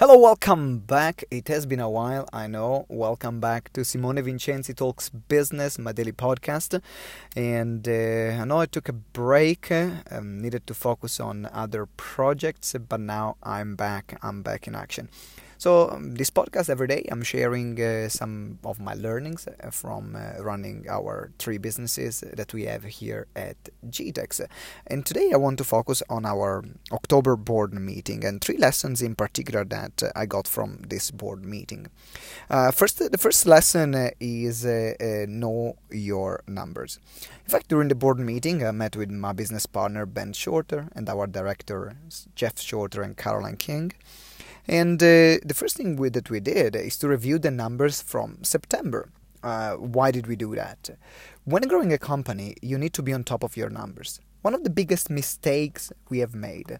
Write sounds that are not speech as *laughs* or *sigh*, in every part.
Hello, welcome back. It has been a while, I know. Welcome back to Simone Vincenzi Talks Business, my daily podcast. And uh, I know I took a break, um, needed to focus on other projects, but now I'm back. I'm back in action. So, um, this podcast every day, I'm sharing uh, some of my learnings uh, from uh, running our three businesses that we have here at GTEx. And today I want to focus on our October board meeting and three lessons in particular that uh, I got from this board meeting. Uh, first, the first lesson is know your numbers. In fact, during the board meeting, I met with my business partner Ben Shorter and our directors Jeff Shorter and Caroline King. And uh, the first thing we, that we did is to review the numbers from September. Uh, why did we do that? When growing a company, you need to be on top of your numbers. One of the biggest mistakes we have made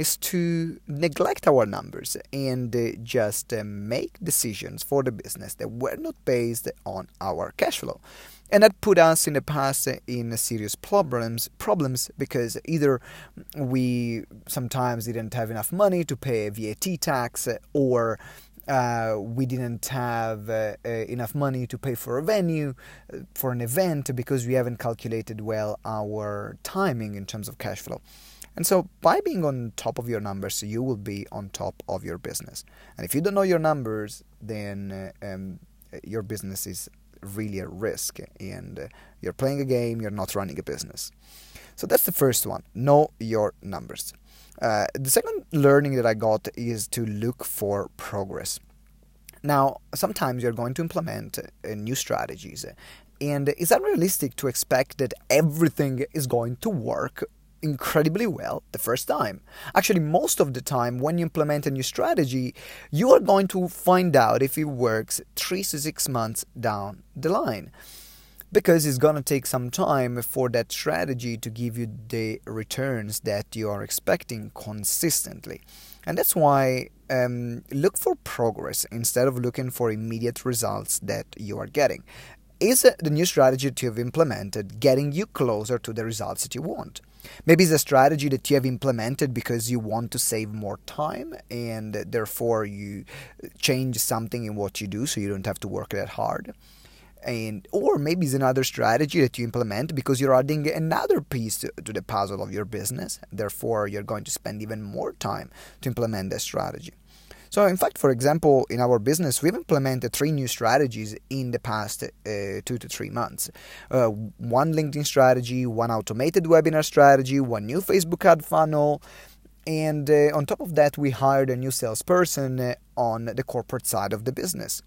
is to neglect our numbers and uh, just uh, make decisions for the business that were not based on our cash flow. And that put us in the past in serious problems problems because either we sometimes didn't have enough money to pay a VAT tax or uh, we didn't have uh, uh, enough money to pay for a venue uh, for an event because we haven't calculated well our timing in terms of cash flow. And so, by being on top of your numbers, you will be on top of your business. And if you don't know your numbers, then uh, um, your business is really a risk, and uh, you're playing a game, you're not running a business. So that's the first one. Know your numbers. Uh, the second learning that I got is to look for progress. Now, sometimes you're going to implement uh, new strategies, and it's unrealistic to expect that everything is going to work incredibly well the first time. Actually, most of the time, when you implement a new strategy, you are going to find out if it works three to six months down the line. Because it's going to take some time for that strategy to give you the returns that you are expecting consistently. And that's why um, look for progress instead of looking for immediate results that you are getting. Is the new strategy that you have implemented getting you closer to the results that you want? Maybe it's a strategy that you have implemented because you want to save more time and therefore you change something in what you do so you don't have to work that hard. And or maybe it's another strategy that you implement because you're adding another piece to, to the puzzle of your business. Therefore, you're going to spend even more time to implement that strategy. So, in fact, for example, in our business, we've implemented three new strategies in the past uh, two to three months uh, one LinkedIn strategy, one automated webinar strategy, one new Facebook ad funnel. And uh, on top of that, we hired a new salesperson uh, on the corporate side of the business.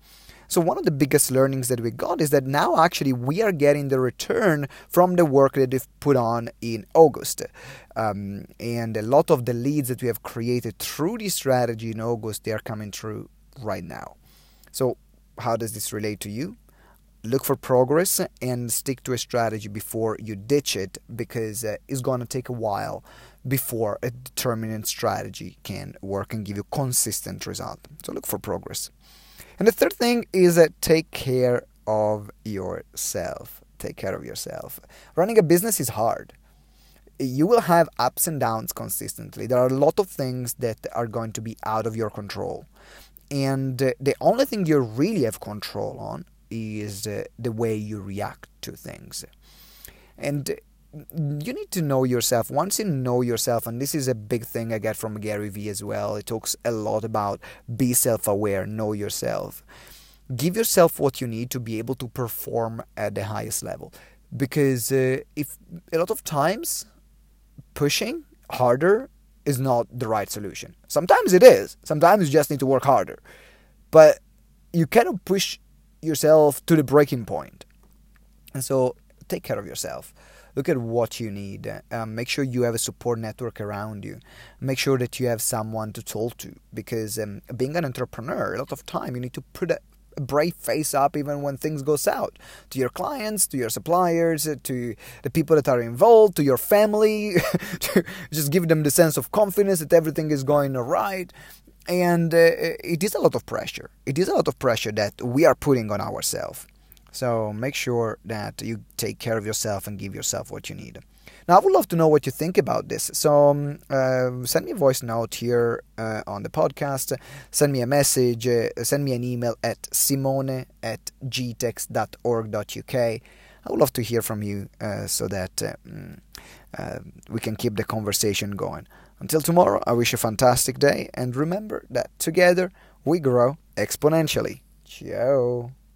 So, one of the biggest learnings that we got is that now actually we are getting the return from the work that we've put on in August. Um, and a lot of the leads that we have created through this strategy in August, they are coming through right now. So, how does this relate to you? Look for progress and stick to a strategy before you ditch it because uh, it's going to take a while before a determined strategy can work and give you consistent result. So look for progress. And the third thing is that take care of yourself. Take care of yourself. Running a business is hard. You will have ups and downs consistently. There are a lot of things that are going to be out of your control. And uh, the only thing you really have control on is uh, the way you react to things. And you need to know yourself. Once you know yourself, and this is a big thing I get from Gary Vee as well, it talks a lot about be self aware, know yourself. Give yourself what you need to be able to perform at the highest level. Because uh, if a lot of times pushing harder is not the right solution. Sometimes it is, sometimes you just need to work harder. But you cannot push yourself to the breaking point. And so take care of yourself look at what you need. Um, make sure you have a support network around you. Make sure that you have someone to talk to because um, being an entrepreneur, a lot of time you need to put a, brave face up even when things go south to your clients, to your suppliers, to the people that are involved, to your family. *laughs* just give them the sense of confidence that everything is going right. And uh, it is a lot of pressure. It is a lot of pressure that we are putting on ourselves. So make sure that you take care of yourself and give yourself what you need. Now, I would love to know what you think about this. So, um, uh, send me a voice note here uh, on the podcast. Send me a message. Uh, send me an email at simone at gtex.org.uk. I would love to hear from you uh, so that uh, mm, uh, we can keep the conversation going. Until tomorrow, I wish you a fantastic day and remember that together we grow exponentially. Ciao.